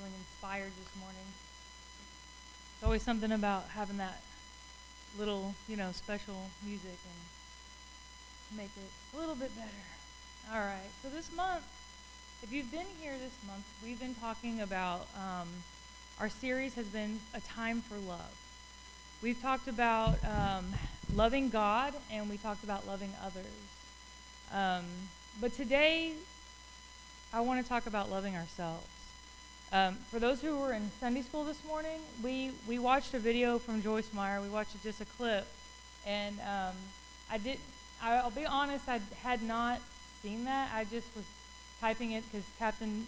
feeling inspired this morning. It's always something about having that little, you know, special music and make it a little bit better. All right. So this month, if you've been here this month, we've been talking about um, our series has been a time for love. We've talked about um, loving God and we talked about loving others. Um, but today, I want to talk about loving ourselves. Um, for those who were in Sunday school this morning, we, we watched a video from Joyce Meyer. We watched just a clip, and um, I did. I'll be honest, I had not seen that. I just was typing it because Captain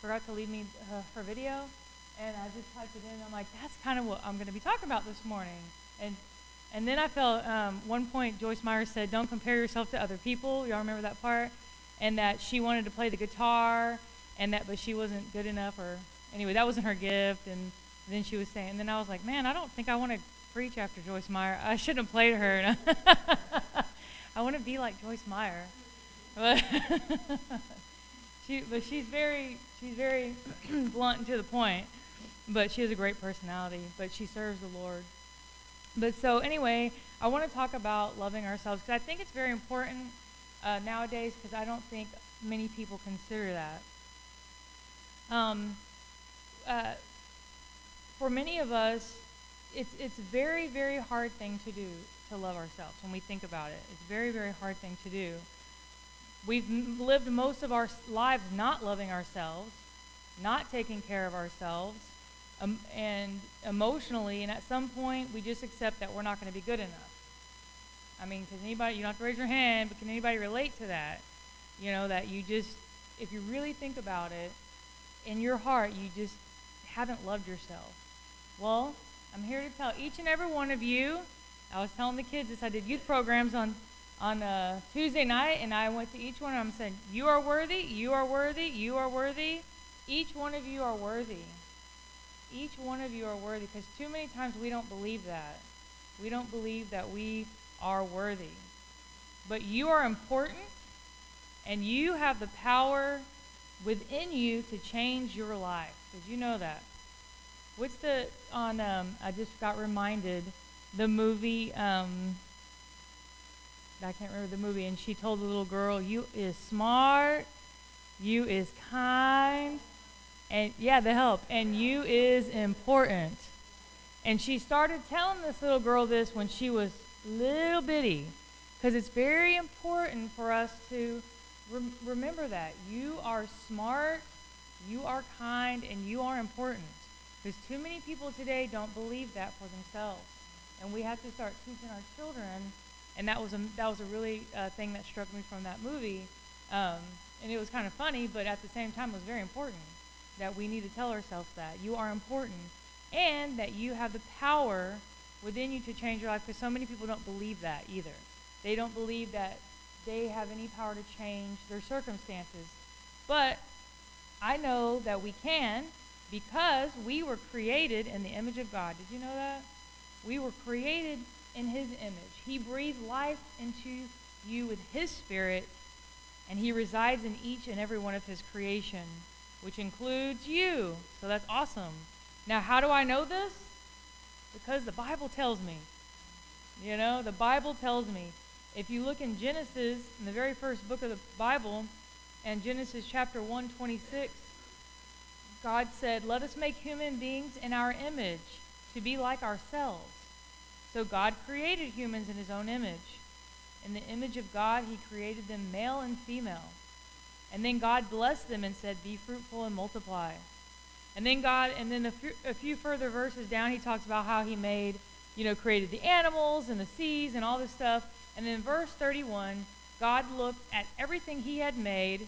forgot to leave me uh, her video, and I just typed it in. I'm like, that's kind of what I'm going to be talking about this morning. And and then I felt um, one point Joyce Meyer said, "Don't compare yourself to other people." Y'all remember that part? And that she wanted to play the guitar and that but she wasn't good enough or anyway that wasn't her gift and then she was saying and then i was like man i don't think i want to preach after joyce meyer. I shouldn't have played her. I want to be like joyce meyer. But she but she's very she's very blunt and to the point but she has a great personality but she serves the lord. But so anyway i want to talk about loving ourselves because i think it's very important uh, nowadays because i don't think many people consider that um, uh, for many of us, it's it's a very very hard thing to do to love ourselves when we think about it. It's a very very hard thing to do. We've lived most of our lives not loving ourselves, not taking care of ourselves, um, and emotionally, and at some point we just accept that we're not going to be good enough. I mean, because anybody, you don't have to raise your hand, but can anybody relate to that? You know, that you just, if you really think about it, in your heart you just haven't loved yourself. Well, I'm here to tell each and every one of you. I was telling the kids this. I did youth programs on on uh, Tuesday night, and I went to each one of them and said, "You are worthy. You are worthy. You are worthy. Each one of you are worthy. Each one of you are worthy." Because too many times we don't believe that. We don't believe that we are worthy. But you are important, and you have the power within you to change your life. Did you know that? What's the on? Um, I just got reminded the movie. Um, I can't remember the movie, and she told the little girl, "You is smart, you is kind, and yeah, the help, and you is important." And she started telling this little girl this when she was little bitty, because it's very important for us to Rem- remember that. You are smart, you are kind, and you are important. Because too many people today don't believe that for themselves. And we have to start teaching our children. And that was a, that was a really uh, thing that struck me from that movie. Um, and it was kind of funny, but at the same time, it was very important that we need to tell ourselves that. You are important. And that you have the power within you to change your life. Because so many people don't believe that either. They don't believe that they have any power to change their circumstances. But I know that we can because we were created in the image of God. Did you know that? We were created in His image. He breathed life into you with His Spirit, and He resides in each and every one of His creation, which includes you. So that's awesome. Now, how do I know this? Because the Bible tells me. You know, the Bible tells me. If you look in Genesis, in the very first book of the Bible, and Genesis chapter 126, God said, Let us make human beings in our image to be like ourselves. So God created humans in his own image. In the image of God, he created them male and female. And then God blessed them and said, Be fruitful and multiply. And then God, and then a few, a few further verses down, he talks about how he made, you know, created the animals and the seas and all this stuff. And in verse 31, God looked at everything he had made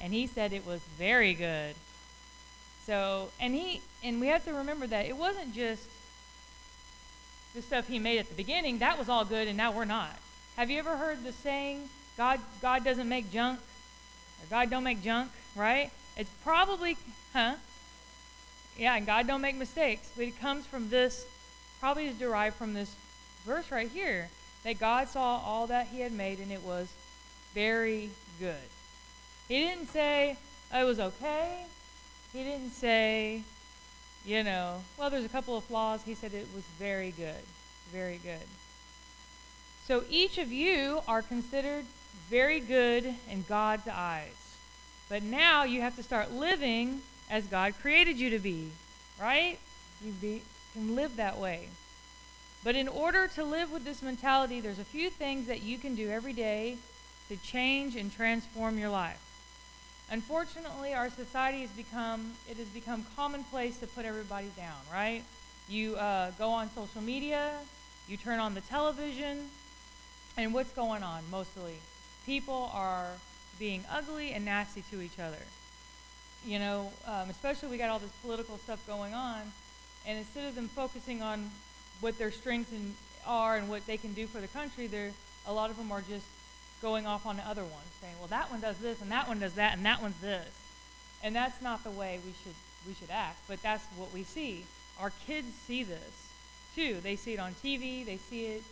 and he said it was very good. So, and he and we have to remember that it wasn't just the stuff he made at the beginning, that was all good and now we're not. Have you ever heard the saying God God doesn't make junk or God don't make junk, right? It's probably huh? Yeah, and God don't make mistakes, but it comes from this probably is derived from this verse right here that God saw all that he had made and it was very good. He didn't say oh, it was okay. He didn't say, you know, well, there's a couple of flaws. He said it was very good. Very good. So each of you are considered very good in God's eyes. But now you have to start living as God created you to be, right? You be, can live that way. But in order to live with this mentality, there's a few things that you can do every day to change and transform your life. Unfortunately, our society has become it has become commonplace to put everybody down, right? You uh, go on social media, you turn on the television, and what's going on mostly? People are being ugly and nasty to each other. You know, um, especially we got all this political stuff going on, and instead of them focusing on what their strengths and are and what they can do for the country, they're a lot of them are just going off on the other ones, saying, "Well, that one does this, and that one does that, and that one's this," and that's not the way we should we should act. But that's what we see. Our kids see this too. They see it on TV. They see it.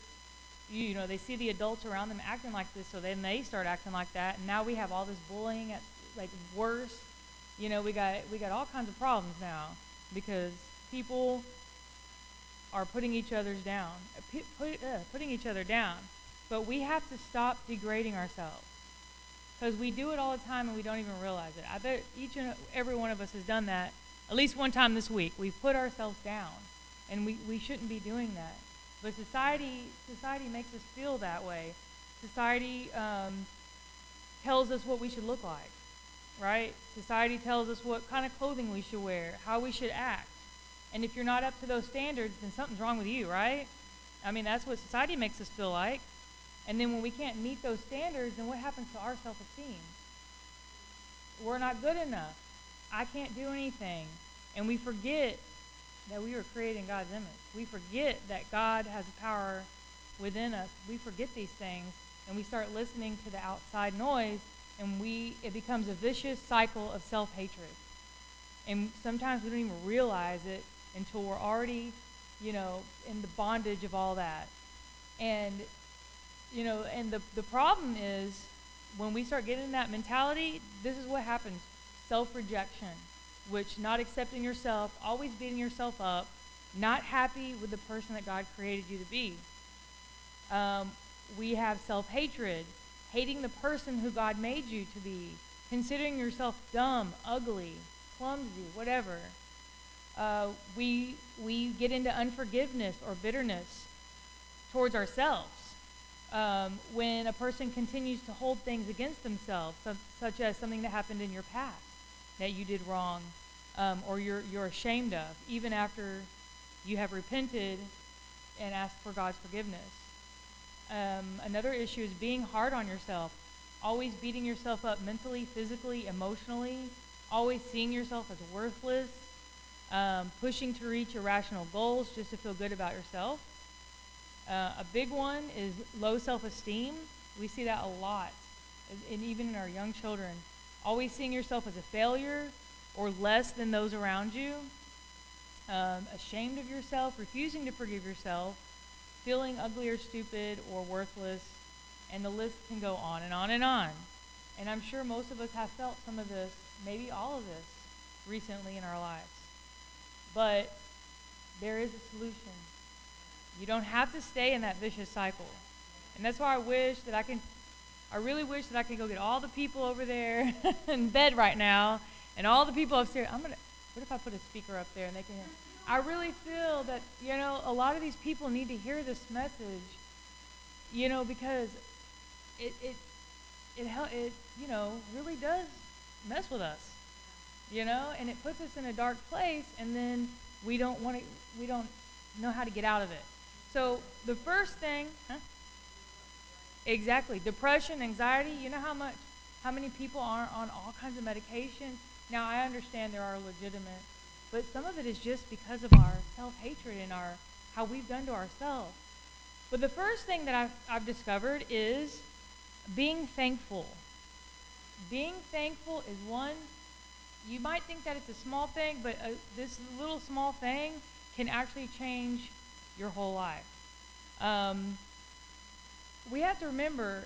You know, they see the adults around them acting like this, so then they start acting like that. And now we have all this bullying at like worse. You know, we got we got all kinds of problems now because people are putting each other's down, put, uh, putting each other down. But we have to stop degrading ourselves because we do it all the time and we don't even realize it. I bet each and every one of us has done that at least one time this week. We've put ourselves down, and we, we shouldn't be doing that. But society society makes us feel that way. Society um, tells us what we should look like, right? Society tells us what kind of clothing we should wear, how we should act. And if you're not up to those standards, then something's wrong with you, right? I mean, that's what society makes us feel like. And then when we can't meet those standards, then what happens to our self esteem? We're not good enough. I can't do anything. And we forget that we were created in God's image. We forget that God has a power within us. We forget these things and we start listening to the outside noise and we it becomes a vicious cycle of self-hatred. And sometimes we don't even realize it until we're already, you know, in the bondage of all that. And you know, and the the problem is when we start getting that mentality, this is what happens. Self-rejection, which not accepting yourself, always beating yourself up, not happy with the person that God created you to be. Um, we have self-hatred, hating the person who God made you to be, considering yourself dumb, ugly, clumsy, whatever. Uh, we, we get into unforgiveness or bitterness towards ourselves. Um, when a person continues to hold things against themselves, such as something that happened in your past that you did wrong um, or you're, you're ashamed of, even after you have repented and asked for God's forgiveness. Um, another issue is being hard on yourself, always beating yourself up mentally, physically, emotionally, always seeing yourself as worthless, um, pushing to reach irrational goals just to feel good about yourself. Uh, a big one is low self esteem. We see that a lot, and even in our young children. Always seeing yourself as a failure or less than those around you, um, ashamed of yourself, refusing to forgive yourself, feeling ugly or stupid or worthless, and the list can go on and on and on. And I'm sure most of us have felt some of this, maybe all of this, recently in our lives. But there is a solution. You don't have to stay in that vicious cycle. And that's why I wish that I can, I really wish that I could go get all the people over there in bed right now and all the people upstairs. I'm going to, what if I put a speaker up there and they can hear? I really feel that, you know, a lot of these people need to hear this message, you know, because it, it, it, it, you know, really does mess with us, you know, and it puts us in a dark place and then we don't want to, we don't know how to get out of it. So the first thing, huh? Exactly. Depression, anxiety, you know how much, how many people are on all kinds of medications? Now, I understand there are legitimate, but some of it is just because of our self-hatred and our how we've done to ourselves. But the first thing that I've, I've discovered is being thankful. Being thankful is one, you might think that it's a small thing, but uh, this little small thing can actually change your whole life. Um, we have to remember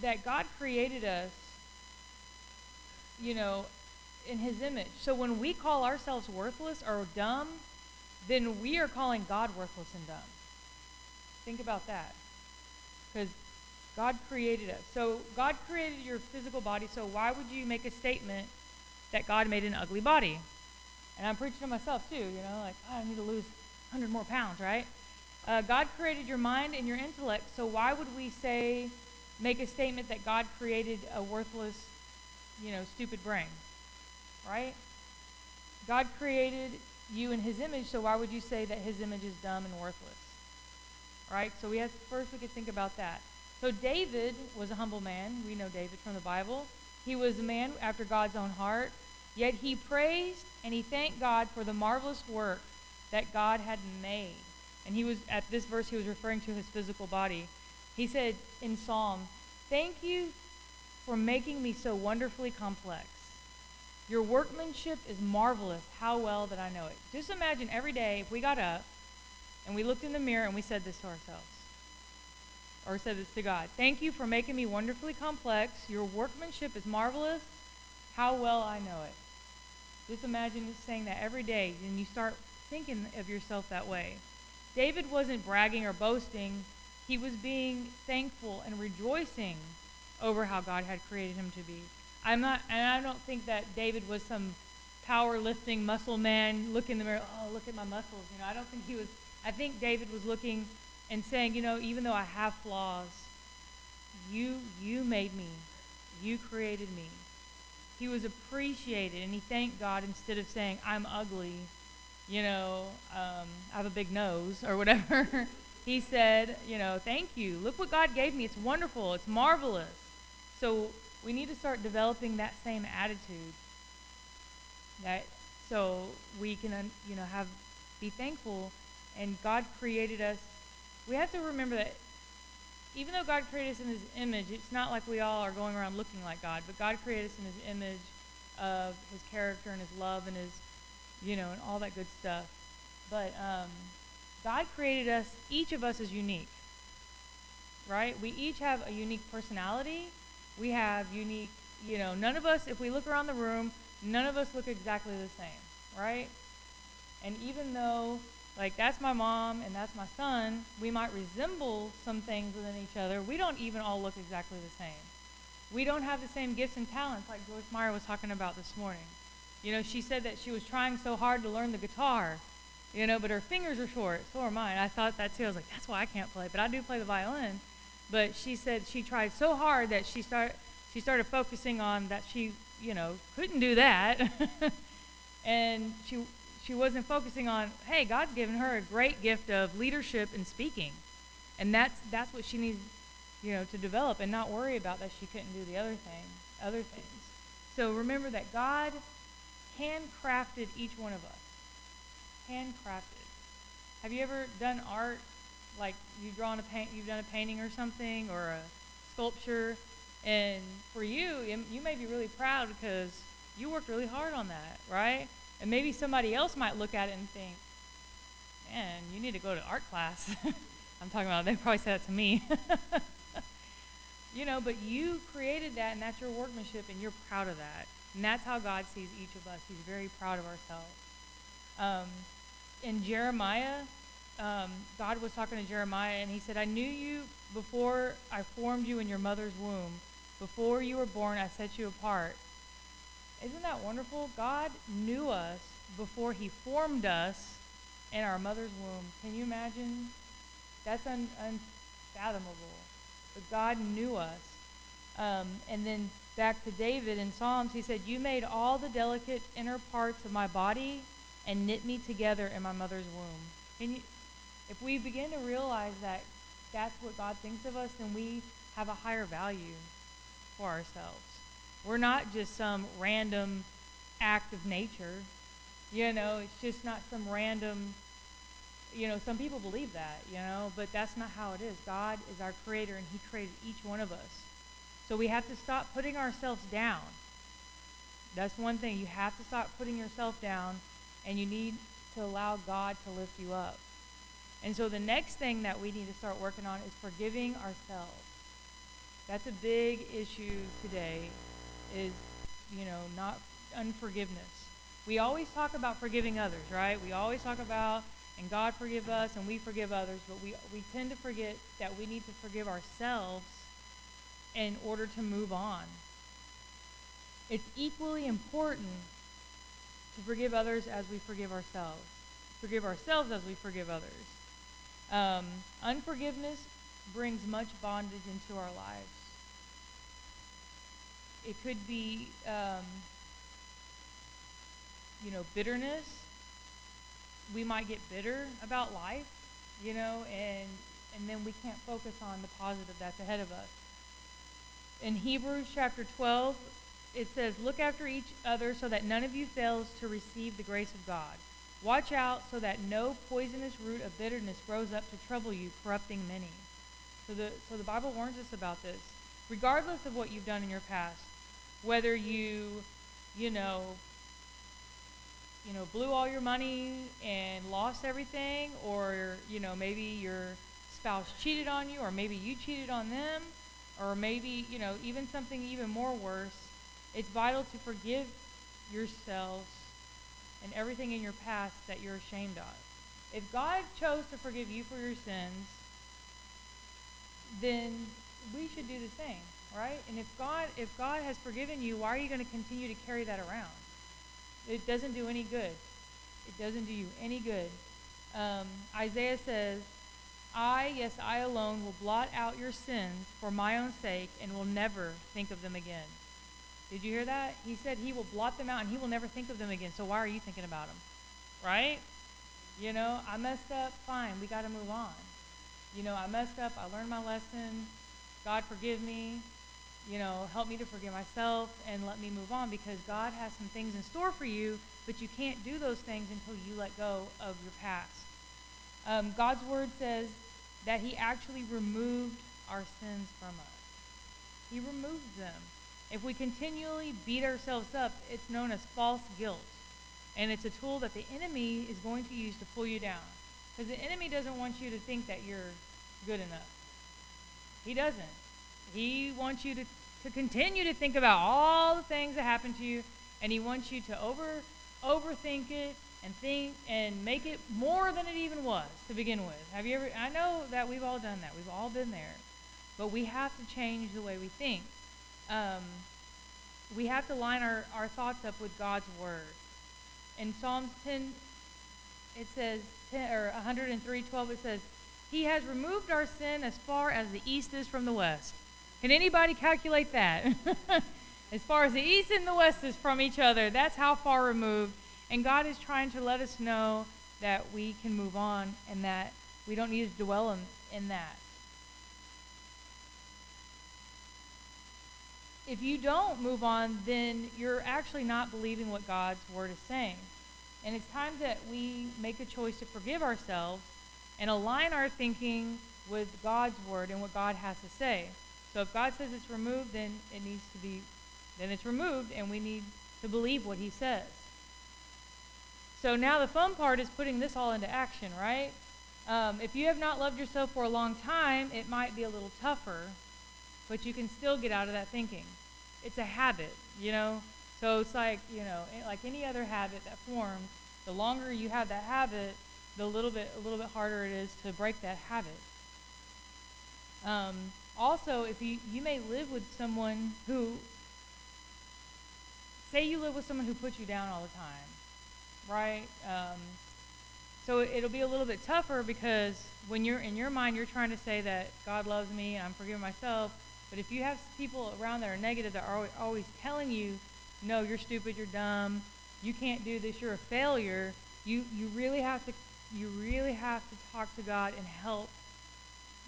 that God created us, you know, in his image. So when we call ourselves worthless or dumb, then we are calling God worthless and dumb. Think about that. Because God created us. So God created your physical body, so why would you make a statement that God made an ugly body? And I'm preaching to myself too, you know, like, oh, I need to lose 100 more pounds, right? Uh, God created your mind and your intellect, so why would we say, make a statement that God created a worthless, you know, stupid brain? Right? God created you in his image, so why would you say that his image is dumb and worthless? Right? So we have first we could think about that. So David was a humble man. We know David from the Bible. He was a man after God's own heart. Yet he praised and he thanked God for the marvelous work that God had made. And he was at this verse he was referring to his physical body. He said in Psalm, "Thank you for making me so wonderfully complex. Your workmanship is marvelous. How well that I know it." Just imagine every day if we got up and we looked in the mirror and we said this to ourselves. Or said this to God. Thank you for making me wonderfully complex. Your workmanship is marvelous. How well I know it. Just imagine saying that every day, and you start thinking of yourself that way. David wasn't bragging or boasting, he was being thankful and rejoicing over how God had created him to be. I'm not, and I don't think that David was some power lifting muscle man. Look in the mirror, oh, look at my muscles. You know, I don't think he was. I think David was looking and saying, you know, even though I have flaws, you you made me, you created me. He was appreciated, and he thanked God instead of saying, I'm ugly, you know, um, I have a big nose or whatever. he said, you know, thank you. Look what God gave me. It's wonderful. It's marvelous. So we need to start developing that same attitude. That so we can, you know, have be thankful. And God created us. We have to remember that even though God created us in His image, it's not like we all are going around looking like God. But God created us in His image of His character and His love and His, you know, and all that good stuff. But um, God created us. Each of us is unique, right? We each have a unique personality. We have unique, you know, none of us. If we look around the room, none of us look exactly the same, right? And even though like that's my mom and that's my son, we might resemble some things within each other. We don't even all look exactly the same. We don't have the same gifts and talents like Joyce Meyer was talking about this morning. You know, she said that she was trying so hard to learn the guitar, you know, but her fingers are short. So are mine. I thought that too. I was like, that's why I can't play, but I do play the violin. But she said she tried so hard that she start she started focusing on that she, you know, couldn't do that. and she she wasn't focusing on, hey, God's given her a great gift of leadership and speaking. And that's that's what she needs, you know, to develop and not worry about that she couldn't do the other thing, other things. So remember that God handcrafted each one of us. Handcrafted. Have you ever done art like you've drawn a paint you've done a painting or something or a sculpture and for you you may be really proud because you worked really hard on that, right? And maybe somebody else might look at it and think, man, you need to go to art class. I'm talking about, they probably said that to me. you know, but you created that and that's your workmanship and you're proud of that. And that's how God sees each of us. He's very proud of ourselves. Um, in Jeremiah, um, God was talking to Jeremiah and he said, I knew you before I formed you in your mother's womb. Before you were born, I set you apart. Isn't that wonderful? God knew us before He formed us in our mother's womb. Can you imagine? That's un- unfathomable. But God knew us. Um, and then back to David in Psalms, he said, You made all the delicate inner parts of my body and knit me together in my mother's womb. And you, if we begin to realize that that's what God thinks of us, then we have a higher value for ourselves. We're not just some random act of nature. You know, it's just not some random, you know, some people believe that, you know, but that's not how it is. God is our creator and he created each one of us. So we have to stop putting ourselves down. That's one thing. You have to stop putting yourself down and you need to allow God to lift you up. And so the next thing that we need to start working on is forgiving ourselves. That's a big issue today is, you know, not unforgiveness. We always talk about forgiving others, right? We always talk about, and God forgive us and we forgive others, but we, we tend to forget that we need to forgive ourselves in order to move on. It's equally important to forgive others as we forgive ourselves. Forgive ourselves as we forgive others. Um, unforgiveness brings much bondage into our lives. It could be, um, you know, bitterness. We might get bitter about life, you know, and and then we can't focus on the positive that's ahead of us. In Hebrews chapter 12, it says, Look after each other so that none of you fails to receive the grace of God. Watch out so that no poisonous root of bitterness grows up to trouble you, corrupting many. So the, so the Bible warns us about this. Regardless of what you've done in your past, whether you, you know, you know, blew all your money and lost everything, or, you know, maybe your spouse cheated on you, or maybe you cheated on them, or maybe, you know, even something even more worse, it's vital to forgive yourselves and everything in your past that you're ashamed of. If God chose to forgive you for your sins, then we should do the same, right? And if God if God has forgiven you, why are you going to continue to carry that around? It doesn't do any good. It doesn't do you any good. Um, Isaiah says, I, yes, I alone, will blot out your sins for my own sake and will never think of them again. Did you hear that? He said he will blot them out and he will never think of them again. So why are you thinking about them? Right? You know, I messed up. Fine. We got to move on. You know, I messed up. I learned my lesson. God forgive me. You know, help me to forgive myself and let me move on because God has some things in store for you, but you can't do those things until you let go of your past. Um, God's word says that he actually removed our sins from us. He removed them. If we continually beat ourselves up, it's known as false guilt. And it's a tool that the enemy is going to use to pull you down. Because the enemy doesn't want you to think that you're good enough. He doesn't. He wants you to, to continue to think about all the things that happened to you, and he wants you to over overthink it and think and make it more than it even was to begin with. Have you ever I know that we've all done that. We've all been there. But we have to change the way we think um, we have to line our, our thoughts up with God's word. In Psalms 10, it says, 10, or 103, 12, it says, He has removed our sin as far as the east is from the west. Can anybody calculate that? as far as the east and the west is from each other, that's how far removed. And God is trying to let us know that we can move on and that we don't need to dwell in, in that. if you don't move on, then you're actually not believing what God's word is saying. And it's time that we make a choice to forgive ourselves and align our thinking with God's word and what God has to say. So if God says it's removed, then it needs to be, then it's removed, and we need to believe what He says. So now the fun part is putting this all into action, right? Um, if you have not loved yourself for a long time, it might be a little tougher but you can still get out of that thinking. It's a habit, you know? So it's like, you know, like any other habit that forms, the longer you have that habit, the little bit a little bit harder it is to break that habit. Um, also, if you you may live with someone who say you live with someone who puts you down all the time, right? Um, so it'll be a little bit tougher because when you're in your mind, you're trying to say that God loves me and I'm forgiving myself, but if you have people around that are negative that are always telling you, no, you're stupid, you're dumb, you can't do this, you're a failure, you, you really have to you really have to talk to God and help.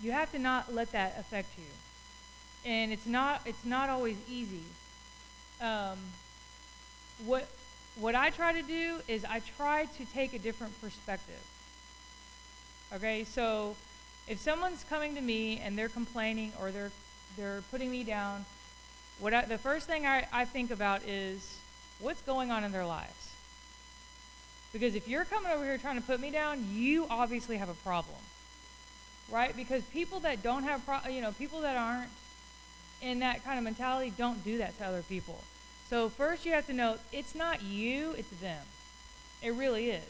You have to not let that affect you. And it's not it's not always easy. Um, what what I try to do is I try to take a different perspective. Okay, so if someone's coming to me and they're complaining or they're they're putting me down. What I, the first thing I, I think about is what's going on in their lives. Because if you're coming over here trying to put me down, you obviously have a problem, right? Because people that don't have, pro- you know, people that aren't in that kind of mentality don't do that to other people. So first you have to know it's not you, it's them. It really is.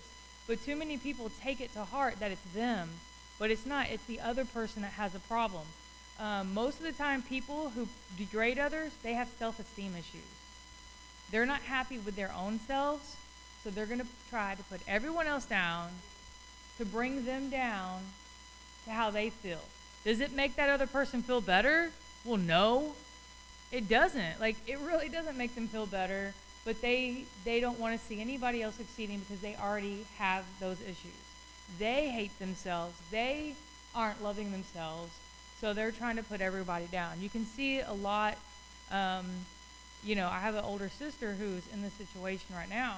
But too many people take it to heart that it's them, but it's not. It's the other person that has a problem. Um, most of the time, people who degrade others, they have self-esteem issues. They're not happy with their own selves, so they're going to try to put everyone else down to bring them down to how they feel. Does it make that other person feel better? Well, no. It doesn't. Like it really doesn't make them feel better, but they they don't want to see anybody else succeeding because they already have those issues. They hate themselves. They aren't loving themselves. So they're trying to put everybody down. You can see a lot um, you know, I have an older sister who's in this situation right now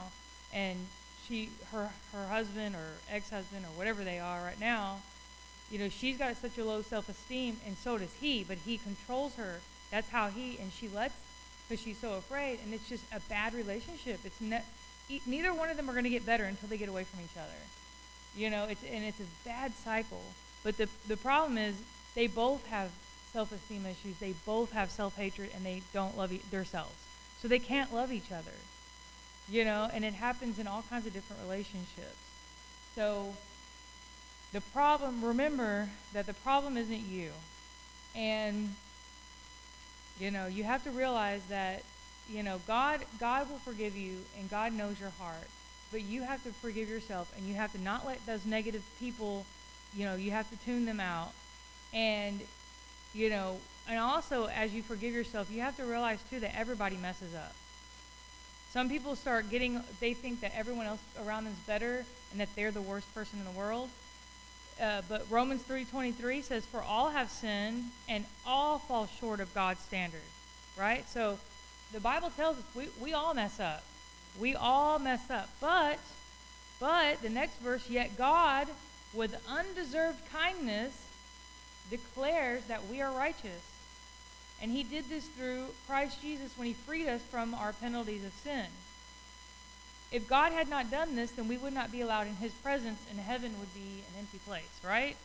and she her her husband or ex-husband or whatever they are right now you know she's got such a low self-esteem and so does he but he controls her. That's how he and she lets because she's so afraid and it's just a bad relationship. It's ne- neither one of them are going to get better until they get away from each other. You know it's and it's a bad cycle. But the the problem is they both have self-esteem issues. They both have self-hatred and they don't love e- themselves. So they can't love each other. You know, and it happens in all kinds of different relationships. So the problem, remember that the problem isn't you. And you know, you have to realize that you know, God God will forgive you and God knows your heart. But you have to forgive yourself and you have to not let those negative people, you know, you have to tune them out. And you know, and also as you forgive yourself, you have to realize too that everybody messes up. Some people start getting, they think that everyone else around them is better and that they're the worst person in the world. Uh, but Romans 3.23 says, For all have sinned and all fall short of God's standard. Right? So the Bible tells us we, we all mess up. We all mess up. But, but, the next verse, yet God, with undeserved kindness, declares that we are righteous. And he did this through Christ Jesus when he freed us from our penalties of sin. If God had not done this, then we would not be allowed in his presence, and heaven would be an empty place, right?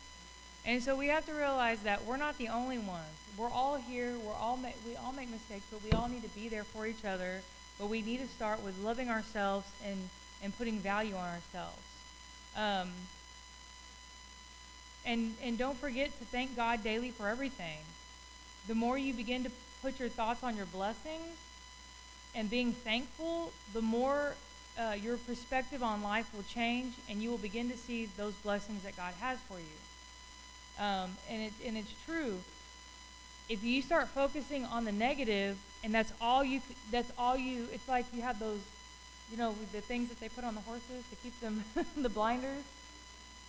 And so we have to realize that we're not the only ones. We're all here. We're all ma- we all make mistakes, but we all need to be there for each other. But we need to start with loving ourselves and, and putting value on ourselves. Um, and, and don't forget to thank God daily for everything the more you begin to put your thoughts on your blessings and being thankful, the more uh, your perspective on life will change and you will begin to see those blessings that God has for you. Um, and, it, and it's true. If you start focusing on the negative and that's all you, that's all you, it's like you have those, you know, the things that they put on the horses to keep them, the blinders.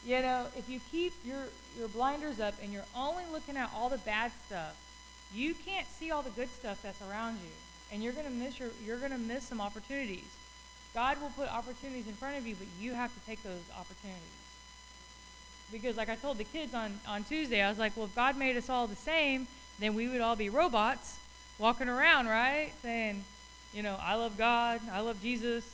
You know, if you keep your, your blinders up and you're only looking at all the bad stuff, you can't see all the good stuff that's around you, and you're to miss your you're to miss some opportunities. God will put opportunities in front of you, but you have to take those opportunities. Because like I told the kids on on Tuesday, I was like, well, if God made us all the same, then we would all be robots walking around, right? Saying, you know, I love God, I love Jesus.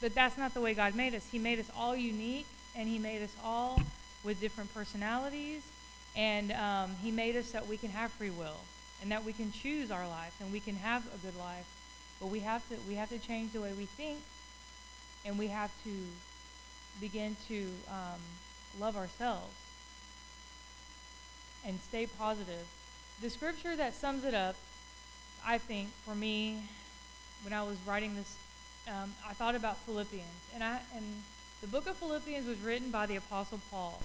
But that's not the way God made us. He made us all unique, and He made us all with different personalities and um, He made us that we can have free will and that we can choose our life and we can have a good life. But we have to we have to change the way we think, and we have to begin to um, love ourselves and stay positive. The scripture that sums it up, I think, for me, when I was writing this, um, I thought about Philippians, and I and the book of Philippians was written by the Apostle Paul.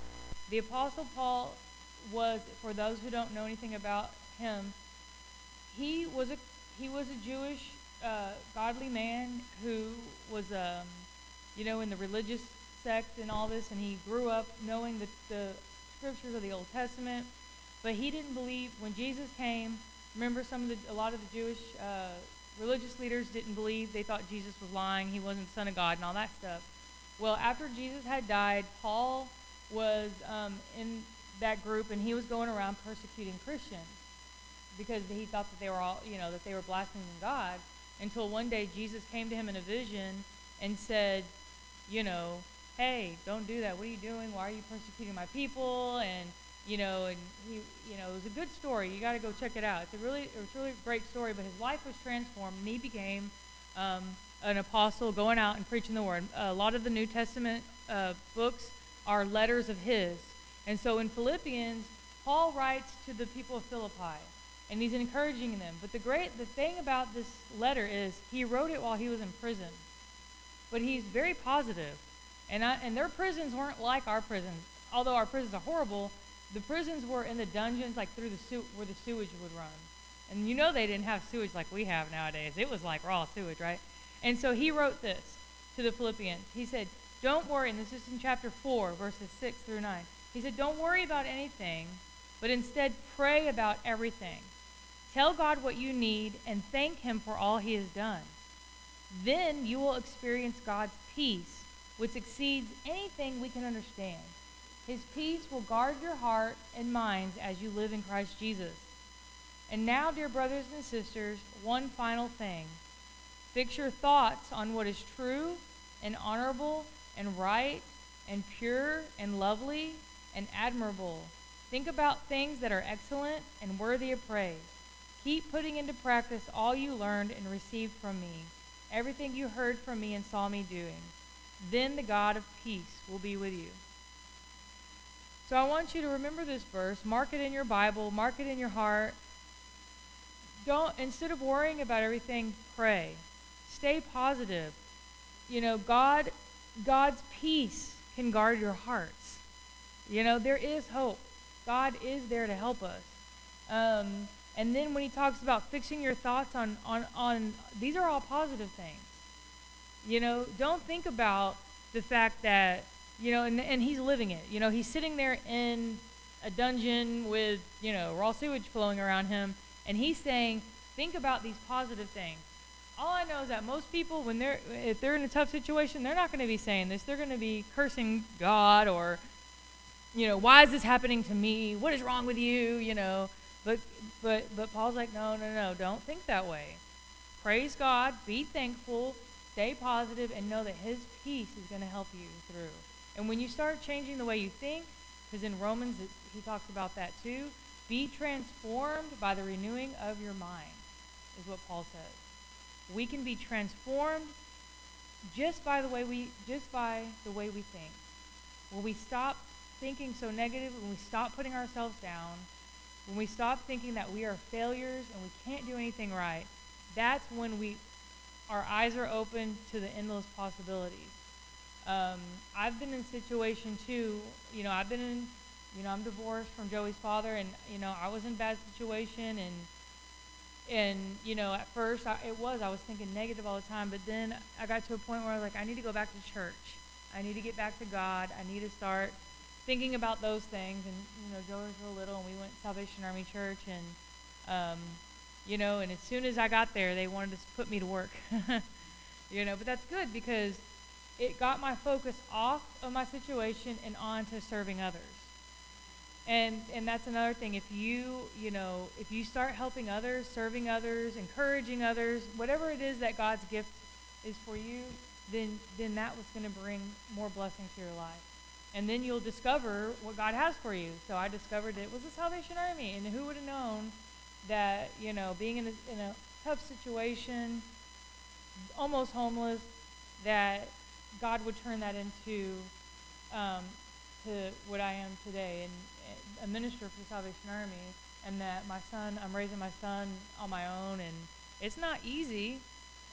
The Apostle Paul was, for those who don't know anything about him, he was a he was a Jewish uh, godly man who was, um, you know, in the religious sect and all this, and he grew up knowing the, the scriptures of the Old Testament, but he didn't believe when Jesus came. Remember, some of the a lot of the Jewish uh, religious leaders didn't believe; they thought Jesus was lying, he wasn't the Son of God, and all that stuff. Well, after Jesus had died, Paul was um, in that group, and he was going around persecuting Christians because he thought that they were all, you know, that they were blaspheming God. Until one day Jesus came to him in a vision and said, you know, hey, don't do that. What are you doing? Why are you persecuting my people? And you know, and he, you know, it was a good story. You got to go check it out. It's a really, it was really a great story. But his life was transformed, and he became um, an apostle, going out and preaching the word. A lot of the New Testament uh, books are letters of his, and so in Philippians, Paul writes to the people of Philippi, and he's encouraging them. But the great, the thing about this letter is he wrote it while he was in prison, but he's very positive, and I, and their prisons weren't like our prisons. Although our prisons are horrible, the prisons were in the dungeons, like through the sew- where the sewage would run. And you know they didn't have sewage like we have nowadays. It was like raw sewage, right? And so he wrote this to the Philippians. He said, Don't worry, and this is in chapter 4, verses 6 through 9. He said, Don't worry about anything, but instead pray about everything. Tell God what you need and thank Him for all He has done. Then you will experience God's peace, which exceeds anything we can understand. His peace will guard your heart and minds as you live in Christ Jesus. And now, dear brothers and sisters, one final thing. Fix your thoughts on what is true and honorable and right and pure and lovely and admirable. Think about things that are excellent and worthy of praise. Keep putting into practice all you learned and received from me, everything you heard from me and saw me doing. Then the God of peace will be with you. So I want you to remember this verse, mark it in your Bible, mark it in your heart. Don't instead of worrying about everything, pray. Stay positive. You know, God God's peace can guard your hearts. You know, there is hope. God is there to help us. Um, and then when he talks about fixing your thoughts on, on, on these are all positive things. You know, don't think about the fact that you know, and, and he's living it. You know, he's sitting there in a dungeon with, you know, raw sewage flowing around him, and he's saying, think about these positive things. All I know is that most people, when they're if they're in a tough situation, they're not going to be saying this. They're going to be cursing God or, you know, why is this happening to me? What is wrong with you? You know, but but but Paul's like, no, no, no, don't think that way. Praise God, be thankful, stay positive, and know that His peace is going to help you through. And when you start changing the way you think, because in Romans it, he talks about that too, be transformed by the renewing of your mind, is what Paul says. We can be transformed just by the way we just by the way we think. When we stop thinking so negative, when we stop putting ourselves down, when we stop thinking that we are failures and we can't do anything right, that's when we our eyes are open to the endless possibilities. Um, I've been in situation too. You know, I've been in. You know, I'm divorced from Joey's father, and you know, I was in a bad situation, and and you know, at first I, it was I was thinking negative all the time, but then I got to a point where I was like, I need to go back to church. I need to get back to God. I need to start thinking about those things. And you know, Joey was little, and we went to Salvation Army Church, and um, you know, and as soon as I got there, they wanted to put me to work. you know, but that's good because it got my focus off of my situation and on to serving others. And and that's another thing. If you, you know, if you start helping others, serving others, encouraging others, whatever it is that God's gift is for you, then then that was going to bring more blessings to your life. And then you'll discover what God has for you. So I discovered it was the Salvation Army, and who would have known that you know being in a, in a tough situation, almost homeless, that God would turn that into um, to what I am today, and, and a minister for the Salvation Army, and that my son, I'm raising my son on my own, and it's not easy.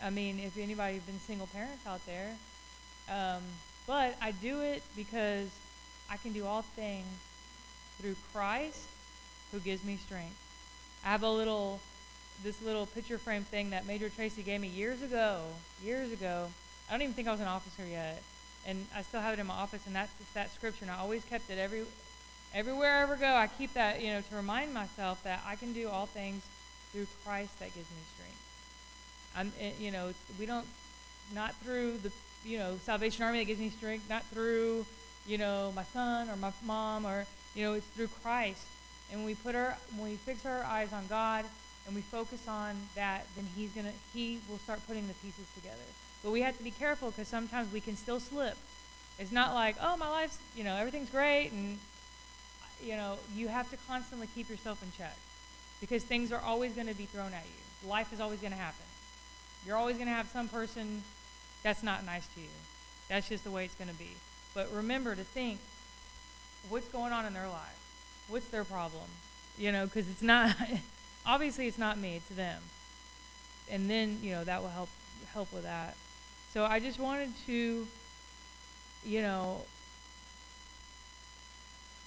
I mean, if anybody's been single parents out there, um, but I do it because I can do all things through Christ who gives me strength. I have a little, this little picture frame thing that Major Tracy gave me years ago, years ago, I don't even think I was an officer yet, and I still have it in my office, and that's just that scripture, and I always kept it every everywhere I ever go. I keep that, you know, to remind myself that I can do all things through Christ that gives me strength. I'm, you know, we don't not through the, you know, Salvation Army that gives me strength, not through, you know, my son or my mom or, you know, it's through Christ. And when we put our, when we fix our eyes on God and we focus on that, then He's gonna, He will start putting the pieces together. But we have to be careful because sometimes we can still slip. It's not like, oh, my life's, you know, everything's great. And, you know, you have to constantly keep yourself in check because things are always going to be thrown at you. Life is always going to happen. You're always going to have some person that's not nice to you. That's just the way it's going to be. But remember to think what's going on in their life? What's their problem? You know, because it's not, obviously, it's not me, it's them. And then, you know, that will help help with that. So I just wanted to, you know,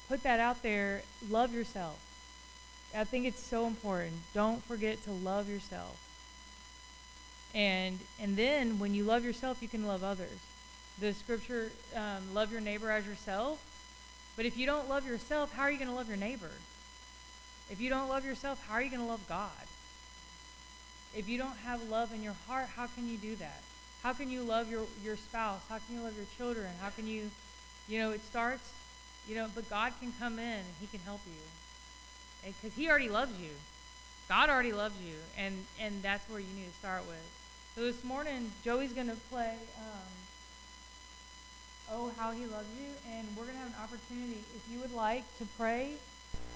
put that out there. Love yourself. I think it's so important. Don't forget to love yourself. And and then when you love yourself, you can love others. The scripture, um, love your neighbor as yourself. But if you don't love yourself, how are you going to love your neighbor? If you don't love yourself, how are you going to love God? If you don't have love in your heart, how can you do that? How can you love your, your spouse? How can you love your children? How can you, you know, it starts, you know, but God can come in and He can help you. Because He already loves you. God already loves you. And, and that's where you need to start with. So this morning, Joey's going to play um, Oh, How He Loves You. And we're going to have an opportunity. If you would like to pray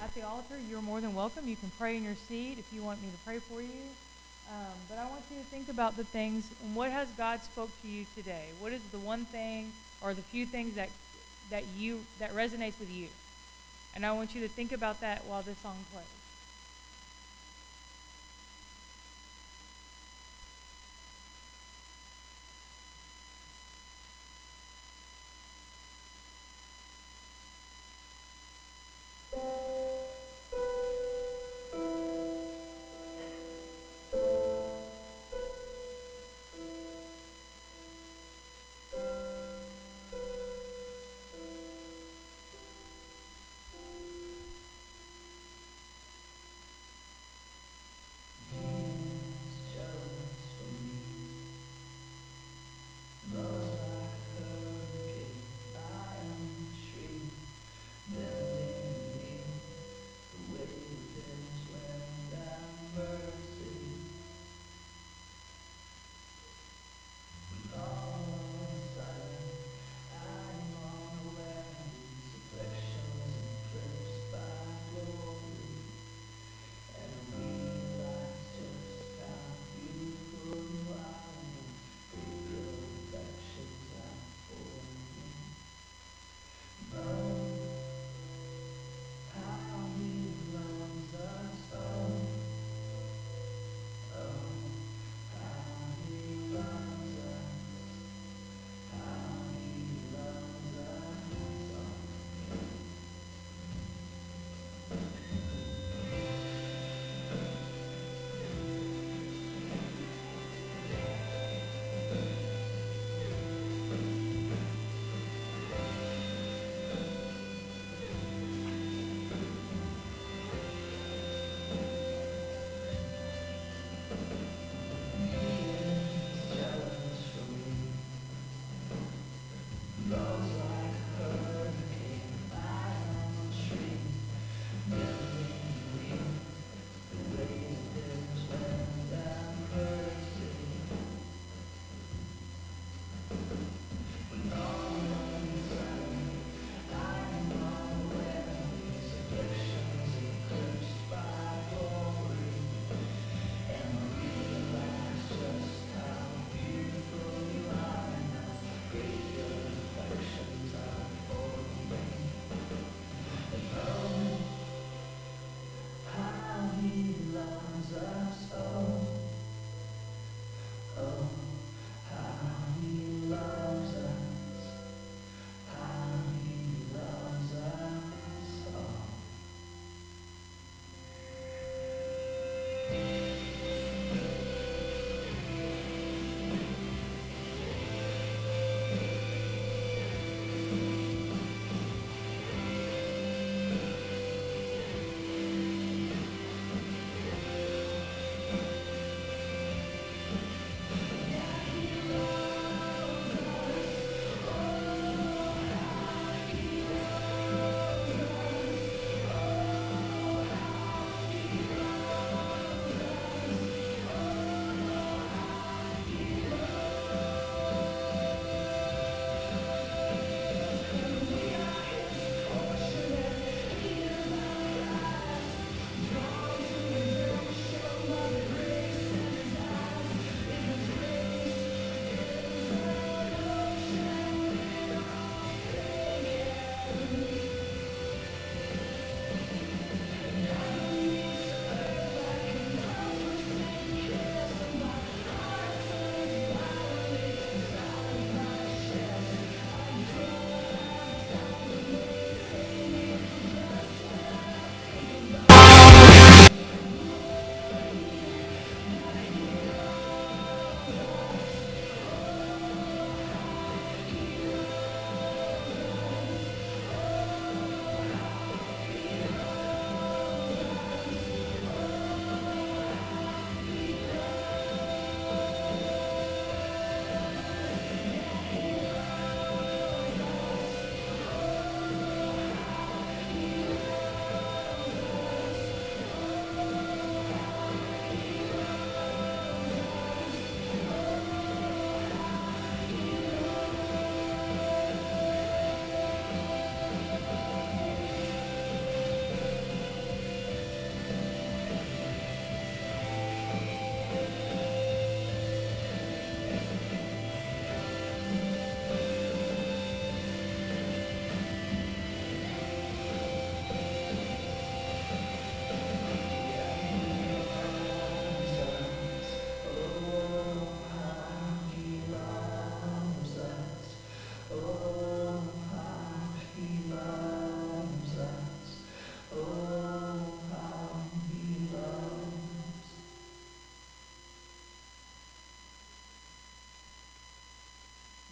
at the altar, you're more than welcome. You can pray in your seat if you want me to pray for you. Um, but I want you to think about the things and what has God spoke to you today. What is the one thing or the few things that that you that resonates with you? And I want you to think about that while this song plays.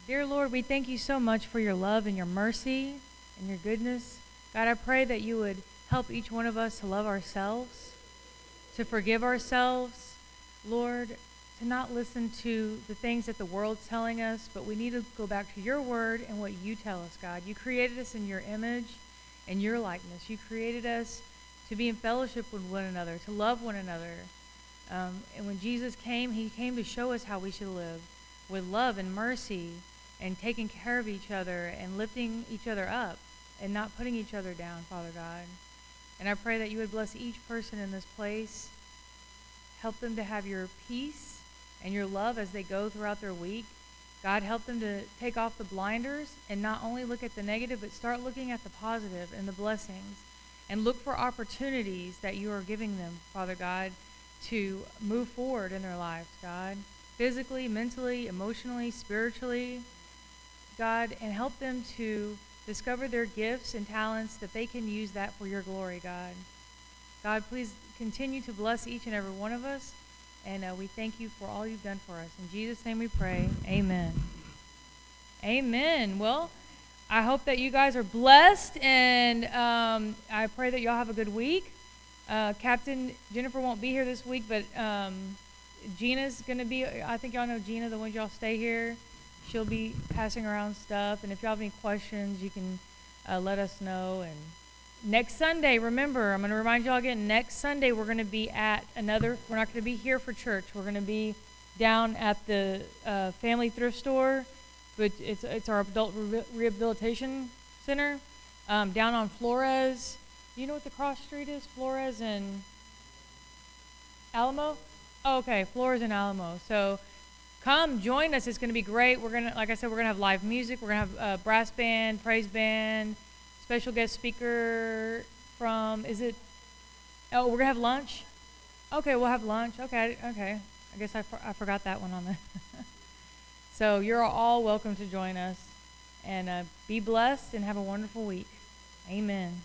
Dear Lord, we thank you so much for your love and your mercy and your goodness. God, I pray that you would help each one of us to love ourselves, to forgive ourselves, Lord, to not listen to the things that the world's telling us, but we need to go back to your word and what you tell us, God. You created us in your image and your likeness. You created us to be in fellowship with one another, to love one another. Um, and when Jesus came, he came to show us how we should live with love and mercy and taking care of each other and lifting each other up and not putting each other down, Father God. And I pray that you would bless each person in this place. Help them to have your peace and your love as they go throughout their week. God, help them to take off the blinders and not only look at the negative, but start looking at the positive and the blessings and look for opportunities that you are giving them, Father God, to move forward in their lives, God, physically, mentally, emotionally, spiritually, God, and help them to discover their gifts and talents that they can use that for your glory, God. God, please continue to bless each and every one of us. And uh, we thank you for all you've done for us. In Jesus' name we pray. Amen. Amen. Well, I hope that you guys are blessed, and um, I pray that y'all have a good week. Uh, Captain Jennifer won't be here this week, but um, Gina's going to be, I think y'all know Gina, the ones y'all stay here. She'll be passing around stuff, and if y'all have any questions, you can uh, let us know. And next Sunday, remember, I'm going to remind y'all again. Next Sunday, we're going to be at another. We're not going to be here for church. We're going to be down at the uh, family thrift store, but it's it's our adult re- rehabilitation center um, down on Flores. You know what the cross street is? Flores and Alamo. Oh, okay, Flores and Alamo. So come join us. It's going to be great. We're going to, like I said, we're going to have live music. We're going to have a brass band, praise band, special guest speaker from, is it, oh, we're going to have lunch? Okay, we'll have lunch. Okay, okay. I guess I, for, I forgot that one on there. so you're all welcome to join us. And uh, be blessed and have a wonderful week. Amen.